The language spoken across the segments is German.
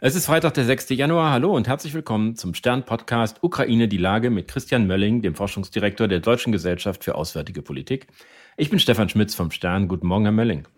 Es ist Freitag, der 6. Januar. Hallo und herzlich willkommen zum Stern-Podcast Ukraine die Lage mit Christian Mölling, dem Forschungsdirektor der Deutschen Gesellschaft für Auswärtige Politik. Ich bin Stefan Schmitz vom Stern. Guten Morgen, Herr Mölling.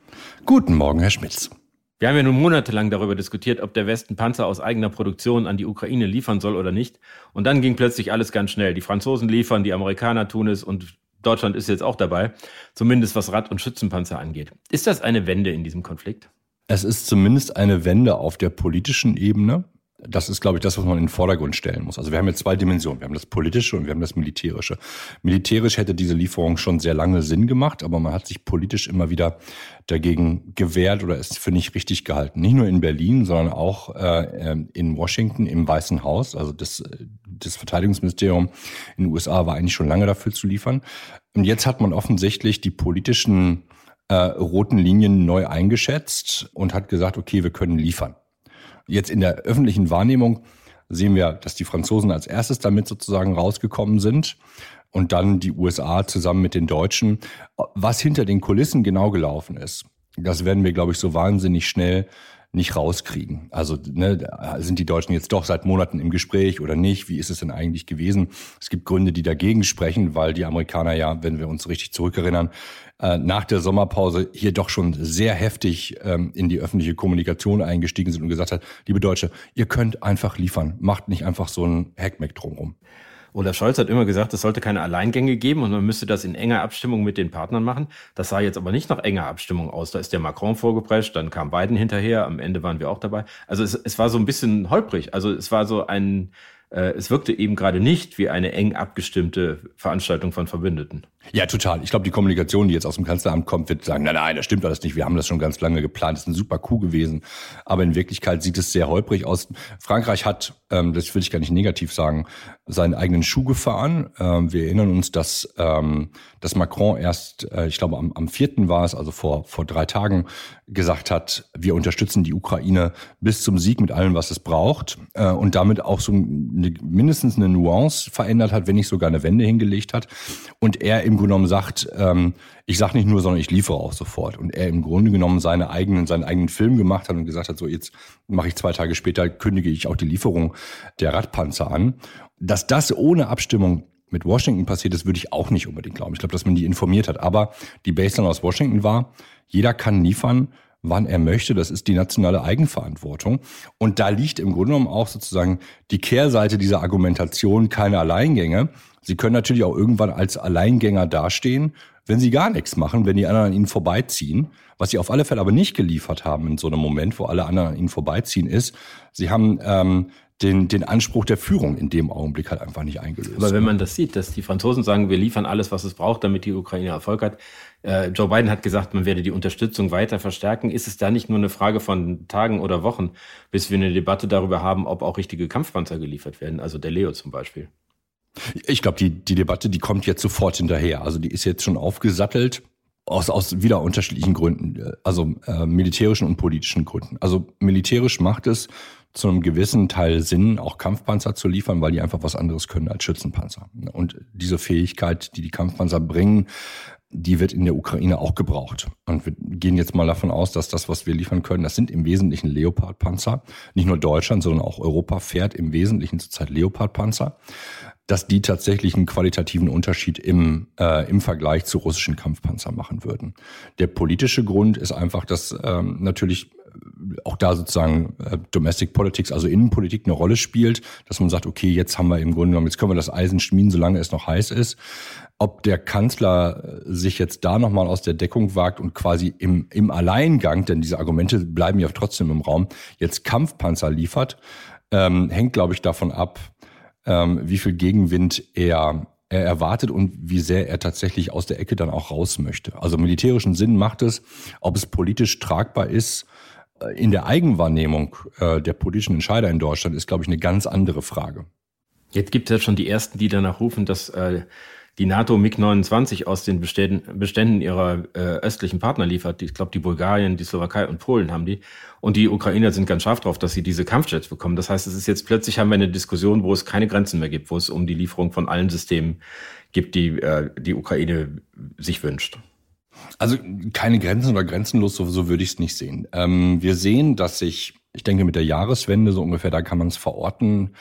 Guten Morgen, Herr Schmitz. Wir haben ja nun monatelang darüber diskutiert, ob der Westen Panzer aus eigener Produktion an die Ukraine liefern soll oder nicht. Und dann ging plötzlich alles ganz schnell. Die Franzosen liefern, die Amerikaner tun es und Deutschland ist jetzt auch dabei, zumindest was Rad- und Schützenpanzer angeht. Ist das eine Wende in diesem Konflikt? Es ist zumindest eine Wende auf der politischen Ebene. Das ist, glaube ich, das, was man in den Vordergrund stellen muss. Also wir haben jetzt zwei Dimensionen. Wir haben das politische und wir haben das militärische. Militärisch hätte diese Lieferung schon sehr lange Sinn gemacht, aber man hat sich politisch immer wieder dagegen gewehrt oder ist für nicht richtig gehalten. Nicht nur in Berlin, sondern auch äh, in Washington im Weißen Haus. Also das, das Verteidigungsministerium in den USA war eigentlich schon lange dafür zu liefern. Und jetzt hat man offensichtlich die politischen äh, roten Linien neu eingeschätzt und hat gesagt, okay, wir können liefern. Jetzt in der öffentlichen Wahrnehmung sehen wir, dass die Franzosen als erstes damit sozusagen rausgekommen sind und dann die USA zusammen mit den Deutschen. Was hinter den Kulissen genau gelaufen ist, das werden wir, glaube ich, so wahnsinnig schnell nicht rauskriegen. Also ne, sind die Deutschen jetzt doch seit Monaten im Gespräch oder nicht? Wie ist es denn eigentlich gewesen? Es gibt Gründe, die dagegen sprechen, weil die Amerikaner ja, wenn wir uns richtig zurückerinnern, äh, nach der Sommerpause hier doch schon sehr heftig ähm, in die öffentliche Kommunikation eingestiegen sind und gesagt hat, liebe Deutsche, ihr könnt einfach liefern, macht nicht einfach so ein Hackmeck drumherum. Olaf Scholz hat immer gesagt, es sollte keine Alleingänge geben und man müsste das in enger Abstimmung mit den Partnern machen. Das sah jetzt aber nicht nach enger Abstimmung aus. Da ist der Macron vorgeprescht, dann kam Biden hinterher, am Ende waren wir auch dabei. Also es, es war so ein bisschen holprig. Also es war so ein, äh, es wirkte eben gerade nicht wie eine eng abgestimmte Veranstaltung von Verbündeten. Ja, total. Ich glaube, die Kommunikation, die jetzt aus dem Kanzleramt kommt, wird sagen, nein, nein, das stimmt alles nicht. Wir haben das schon ganz lange geplant. Das ist ein super Coup gewesen. Aber in Wirklichkeit sieht es sehr holprig aus. Frankreich hat, ähm, das will ich gar nicht negativ sagen, seinen eigenen Schuh gefahren. Ähm, wir erinnern uns, dass, ähm, dass Macron erst, äh, ich glaube, am, am vierten war es, also vor, vor drei Tagen, gesagt hat, wir unterstützen die Ukraine bis zum Sieg mit allem, was es braucht. Äh, und damit auch so eine, mindestens eine Nuance verändert hat, wenn nicht sogar eine Wende hingelegt hat. Und er im Grunde genommen sagt, ähm, ich sage nicht nur, sondern ich liefere auch sofort. Und er im Grunde genommen seine eigenen, seinen eigenen Film gemacht hat und gesagt hat, so jetzt mache ich zwei Tage später, kündige ich auch die Lieferung der Radpanzer an. Dass das ohne Abstimmung mit Washington passiert ist, würde ich auch nicht unbedingt glauben. Ich glaube, dass man die informiert hat. Aber die Baseline aus Washington war, jeder kann liefern, wann er möchte. Das ist die nationale Eigenverantwortung. Und da liegt im Grunde genommen auch sozusagen die Kehrseite dieser Argumentation keine Alleingänge. Sie können natürlich auch irgendwann als Alleingänger dastehen, wenn sie gar nichts machen, wenn die anderen an ihnen vorbeiziehen. Was sie auf alle Fälle aber nicht geliefert haben in so einem Moment, wo alle anderen an ihnen vorbeiziehen, ist, sie haben ähm, den, den Anspruch der Führung in dem Augenblick halt einfach nicht eingelöst. Aber wenn man das sieht, dass die Franzosen sagen, wir liefern alles, was es braucht, damit die Ukraine Erfolg hat. Äh, Joe Biden hat gesagt, man werde die Unterstützung weiter verstärken. Ist es da nicht nur eine Frage von Tagen oder Wochen, bis wir eine Debatte darüber haben, ob auch richtige Kampfpanzer geliefert werden, also der Leo zum Beispiel? Ich glaube, die, die Debatte, die kommt jetzt sofort hinterher. Also die ist jetzt schon aufgesattelt aus, aus wieder unterschiedlichen Gründen, also äh, militärischen und politischen Gründen. Also militärisch macht es zu einem gewissen Teil Sinn, auch Kampfpanzer zu liefern, weil die einfach was anderes können als Schützenpanzer. Und diese Fähigkeit, die die Kampfpanzer bringen, die wird in der Ukraine auch gebraucht. Und wir gehen jetzt mal davon aus, dass das, was wir liefern können, das sind im Wesentlichen Leopardpanzer. Nicht nur Deutschland, sondern auch Europa fährt im Wesentlichen zurzeit Leopardpanzer dass die tatsächlich einen qualitativen Unterschied im, äh, im Vergleich zu russischen Kampfpanzern machen würden. Der politische Grund ist einfach, dass ähm, natürlich auch da sozusagen äh, Domestic Politics, also Innenpolitik eine Rolle spielt, dass man sagt, okay, jetzt haben wir im Grunde genommen, jetzt können wir das Eisen schmieden, solange es noch heiß ist. Ob der Kanzler sich jetzt da nochmal aus der Deckung wagt und quasi im, im Alleingang, denn diese Argumente bleiben ja trotzdem im Raum, jetzt Kampfpanzer liefert, ähm, hängt, glaube ich, davon ab, ähm, wie viel Gegenwind er, er erwartet und wie sehr er tatsächlich aus der Ecke dann auch raus möchte. Also militärischen Sinn macht es, ob es politisch tragbar ist, äh, in der Eigenwahrnehmung äh, der politischen Entscheider in Deutschland ist, glaube ich, eine ganz andere Frage. Jetzt gibt es ja schon die ersten, die danach rufen, dass äh, die NATO MiG-29 aus den Beständen, Beständen ihrer äh, östlichen Partner liefert. Ich glaube, die Bulgarien, die Slowakei und Polen haben die. Und die Ukrainer sind ganz scharf drauf, dass sie diese Kampfjets bekommen. Das heißt, es ist jetzt plötzlich haben wir eine Diskussion, wo es keine Grenzen mehr gibt, wo es um die Lieferung von allen Systemen gibt, die äh, die Ukraine sich wünscht. Also keine Grenzen oder grenzenlos, so, so würde ich es nicht sehen. Ähm, wir sehen, dass sich ich denke mit der Jahreswende so ungefähr, da kann man es verorten,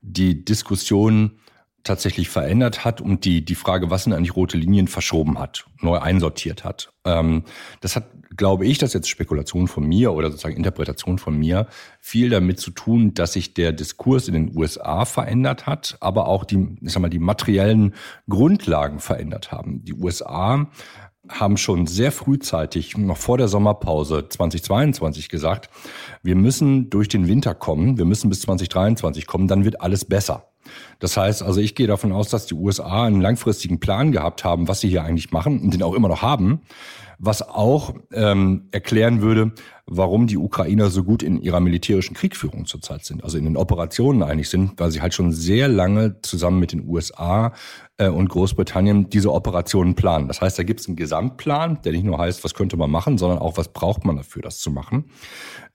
die Diskussion tatsächlich verändert hat und die, die Frage, was sind eigentlich rote Linien, verschoben hat, neu einsortiert hat. Ähm, das hat, glaube ich, das ist jetzt Spekulation von mir oder sozusagen Interpretation von mir, viel damit zu tun, dass sich der Diskurs in den USA verändert hat, aber auch die, ich sag mal, die materiellen Grundlagen verändert haben. Die USA haben schon sehr frühzeitig, noch vor der Sommerpause 2022 gesagt, wir müssen durch den Winter kommen, wir müssen bis 2023 kommen, dann wird alles besser. Das heißt, also ich gehe davon aus, dass die USA einen langfristigen Plan gehabt haben, was sie hier eigentlich machen und den auch immer noch haben, was auch ähm, erklären würde, warum die Ukrainer so gut in ihrer militärischen Kriegführung zurzeit sind, also in den Operationen eigentlich sind, weil sie halt schon sehr lange zusammen mit den USA äh, und Großbritannien diese Operationen planen. Das heißt, da gibt es einen Gesamtplan, der nicht nur heißt, was könnte man machen, sondern auch, was braucht man dafür, das zu machen.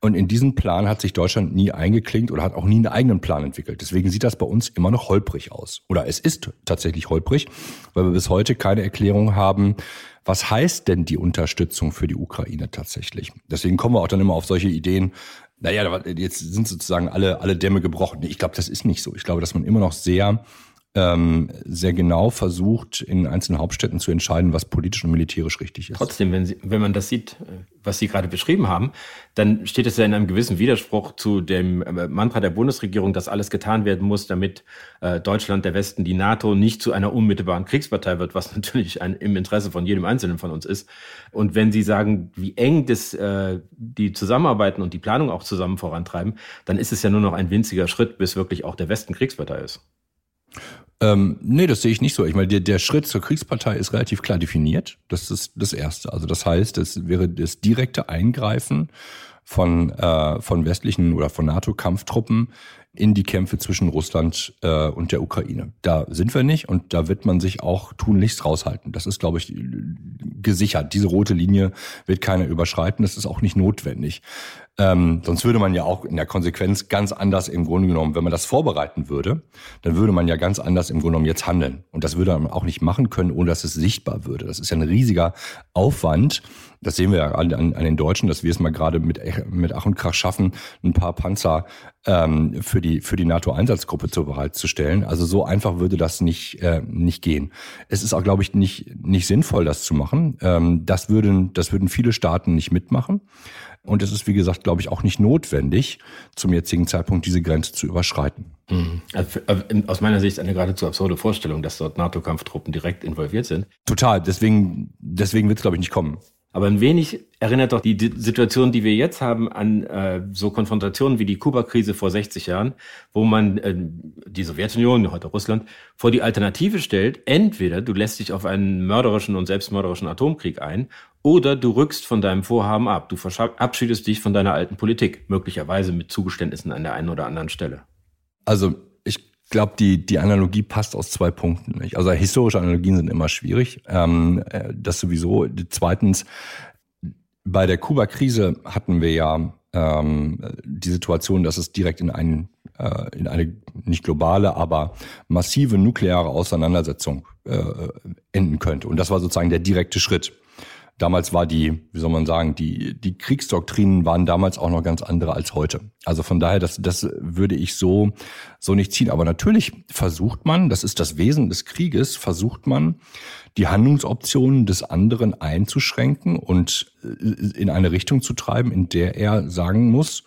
Und in diesen Plan hat sich Deutschland nie eingeklinkt oder hat auch nie einen eigenen Plan entwickelt. Deswegen sieht das bei uns immer noch holprig aus. Oder es ist tatsächlich holprig, weil wir bis heute keine Erklärung haben, was heißt denn die Unterstützung für die Ukraine tatsächlich? Deswegen kommen wir auch dann immer auf solche Ideen. Naja, jetzt sind sozusagen alle, alle Dämme gebrochen. Ich glaube, das ist nicht so. Ich glaube, dass man immer noch sehr ähm, sehr genau versucht, in einzelnen Hauptstädten zu entscheiden, was politisch und militärisch richtig ist. Trotzdem, wenn, Sie, wenn man das sieht, äh, was Sie gerade beschrieben haben, dann steht es ja in einem gewissen Widerspruch zu dem äh, Mantra der Bundesregierung, dass alles getan werden muss, damit äh, Deutschland, der Westen, die NATO nicht zu einer unmittelbaren Kriegspartei wird, was natürlich ein, im Interesse von jedem Einzelnen von uns ist. Und wenn Sie sagen, wie eng das, äh, die Zusammenarbeiten und die Planung auch zusammen vorantreiben, dann ist es ja nur noch ein winziger Schritt, bis wirklich auch der Westen Kriegspartei ist. Ähm, nee, das sehe ich nicht so. Ich meine, der, der Schritt zur Kriegspartei ist relativ klar definiert. Das ist das Erste. Also das heißt, es wäre das direkte Eingreifen von, äh, von westlichen oder von NATO-Kampftruppen in die Kämpfe zwischen Russland äh, und der Ukraine. Da sind wir nicht und da wird man sich auch tunlichst raushalten. Das ist, glaube ich, gesichert. Diese rote Linie wird keiner überschreiten. Das ist auch nicht notwendig. Ähm, sonst würde man ja auch in der Konsequenz ganz anders im Grunde genommen, wenn man das vorbereiten würde, dann würde man ja ganz anders im Grunde genommen jetzt handeln. Und das würde man auch nicht machen können, ohne dass es sichtbar würde. Das ist ja ein riesiger Aufwand. Das sehen wir ja an, an, an den Deutschen, dass wir es mal gerade mit, mit Ach und Krach schaffen, ein paar Panzer ähm, für die, für die NATO-Einsatzgruppe zu bereitzustellen. Also so einfach würde das nicht, äh, nicht gehen. Es ist auch, glaube ich, nicht, nicht sinnvoll, das zu machen. Ähm, das, würden, das würden viele Staaten nicht mitmachen. Und es ist, wie gesagt, glaube ich, auch nicht notwendig, zum jetzigen Zeitpunkt diese Grenze zu überschreiten. Mhm. Also, aus meiner Sicht eine geradezu absurde Vorstellung, dass dort NATO-Kampftruppen direkt involviert sind. Total. Deswegen, deswegen wird es, glaube ich, nicht kommen. Aber ein wenig erinnert doch die Situation, die wir jetzt haben, an äh, so Konfrontationen wie die Kuba-Krise vor 60 Jahren, wo man äh, die Sowjetunion, heute Russland, vor die Alternative stellt, entweder du lässt dich auf einen mörderischen und selbstmörderischen Atomkrieg ein, oder du rückst von deinem Vorhaben ab. Du verabschiedest dich von deiner alten Politik, möglicherweise mit Zugeständnissen an der einen oder anderen Stelle. Also glaube, die, die Analogie passt aus zwei Punkten. Nicht? Also historische Analogien sind immer schwierig. Ähm, äh, das sowieso. Zweitens, bei der Kuba-Krise hatten wir ja ähm, die Situation, dass es direkt in, einen, äh, in eine nicht globale, aber massive nukleare Auseinandersetzung äh, enden könnte. Und das war sozusagen der direkte Schritt. Damals war die, wie soll man sagen, die, die Kriegsdoktrinen waren damals auch noch ganz andere als heute. Also von daher, das, das würde ich so, so nicht ziehen. Aber natürlich versucht man, das ist das Wesen des Krieges, versucht man, die Handlungsoptionen des anderen einzuschränken und äh, in eine Richtung zu treiben, in der er sagen muss,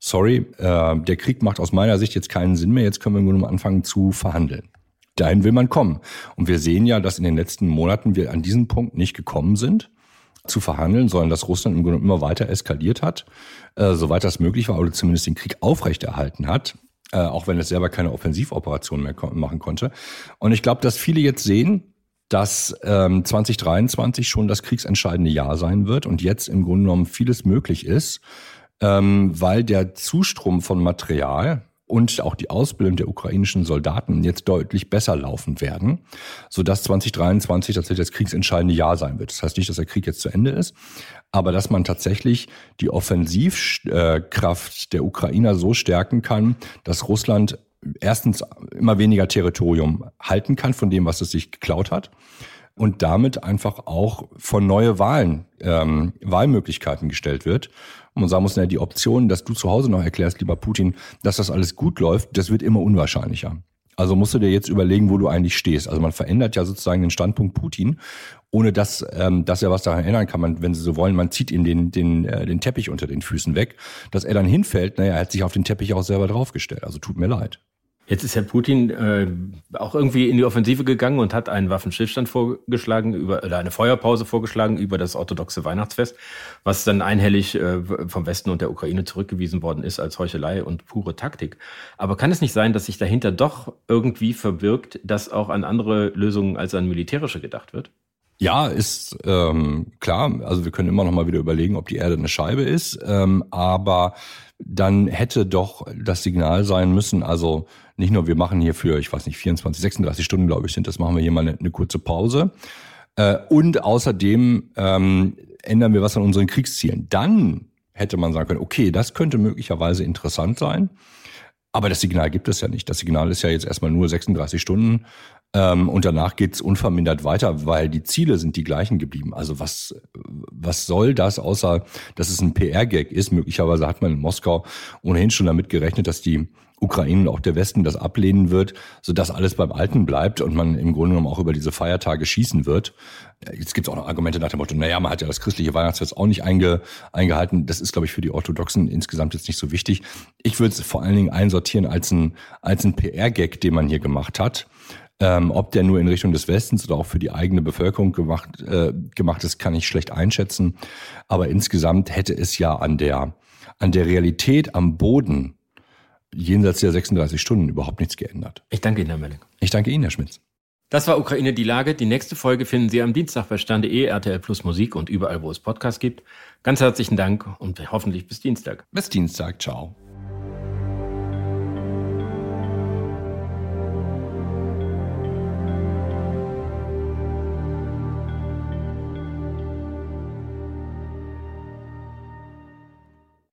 sorry, äh, der Krieg macht aus meiner Sicht jetzt keinen Sinn mehr, jetzt können wir nur anfangen zu verhandeln. Dahin will man kommen. Und wir sehen ja, dass in den letzten Monaten wir an diesen Punkt nicht gekommen sind zu verhandeln, sondern dass Russland im Grunde immer weiter eskaliert hat, äh, soweit das möglich war, oder zumindest den Krieg aufrechterhalten hat, äh, auch wenn es selber keine Offensivoperation mehr machen konnte. Und ich glaube, dass viele jetzt sehen, dass ähm, 2023 schon das kriegsentscheidende Jahr sein wird und jetzt im Grunde genommen vieles möglich ist, ähm, weil der Zustrom von Material, und auch die Ausbildung der ukrainischen Soldaten jetzt deutlich besser laufen werden, sodass 2023 tatsächlich das kriegsentscheidende Jahr sein wird. Das heißt nicht, dass der Krieg jetzt zu Ende ist, aber dass man tatsächlich die Offensivkraft der Ukrainer so stärken kann, dass Russland erstens immer weniger Territorium halten kann von dem, was es sich geklaut hat und damit einfach auch von neue Wahlen, ähm, Wahlmöglichkeiten gestellt wird. Und man sagen muss, na, die Option, dass du zu Hause noch erklärst, lieber Putin, dass das alles gut läuft, das wird immer unwahrscheinlicher. Also musst du dir jetzt überlegen, wo du eigentlich stehst. Also man verändert ja sozusagen den Standpunkt Putin, ohne dass, ähm, dass er was daran ändern kann. Man, wenn sie so wollen, man zieht ihm den, den, äh, den Teppich unter den Füßen weg. Dass er dann hinfällt, naja, er hat sich auf den Teppich auch selber draufgestellt. Also tut mir leid. Jetzt ist Herr Putin äh, auch irgendwie in die Offensive gegangen und hat einen Waffenstillstand vorgeschlagen über oder eine Feuerpause vorgeschlagen über das orthodoxe Weihnachtsfest, was dann einhellig äh, vom Westen und der Ukraine zurückgewiesen worden ist als Heuchelei und pure Taktik. Aber kann es nicht sein, dass sich dahinter doch irgendwie verbirgt, dass auch an andere Lösungen als an militärische gedacht wird? Ja, ist ähm, klar. Also wir können immer noch mal wieder überlegen, ob die Erde eine Scheibe ist. Ähm, aber dann hätte doch das Signal sein müssen, also nicht nur wir machen hier für, ich weiß nicht, 24, 36 Stunden, glaube ich, sind das, machen wir hier mal eine, eine kurze Pause. Äh, und außerdem ähm, ändern wir was an unseren Kriegszielen. Dann hätte man sagen können, okay, das könnte möglicherweise interessant sein. Aber das Signal gibt es ja nicht. Das Signal ist ja jetzt erstmal nur 36 Stunden ähm, und danach geht's unvermindert weiter, weil die Ziele sind die gleichen geblieben. Also was, was soll das, außer dass es ein PR-Gag ist? Möglicherweise hat man in Moskau ohnehin schon damit gerechnet, dass die Ukraine und auch der Westen das ablehnen wird, sodass alles beim Alten bleibt und man im Grunde genommen auch über diese Feiertage schießen wird. Jetzt gibt es auch noch Argumente nach dem Motto, naja, man hat ja das christliche Weihnachtsfest auch nicht einge, eingehalten. Das ist, glaube ich, für die Orthodoxen insgesamt jetzt nicht so wichtig. Ich würde es vor allen Dingen einsortieren als ein, als ein PR-Gag, den man hier gemacht hat. Ähm, ob der nur in Richtung des Westens oder auch für die eigene Bevölkerung gemacht, äh, gemacht ist, kann ich schlecht einschätzen. Aber insgesamt hätte es ja an der, an der Realität am Boden jenseits der 36 Stunden überhaupt nichts geändert. Ich danke Ihnen, Herr Melling. Ich danke Ihnen, Herr Schmitz. Das war Ukraine die Lage. Die nächste Folge finden Sie am Dienstag bei Stande.de, RTL Plus Musik und überall, wo es Podcasts gibt. Ganz herzlichen Dank und hoffentlich bis Dienstag. Bis Dienstag. Ciao.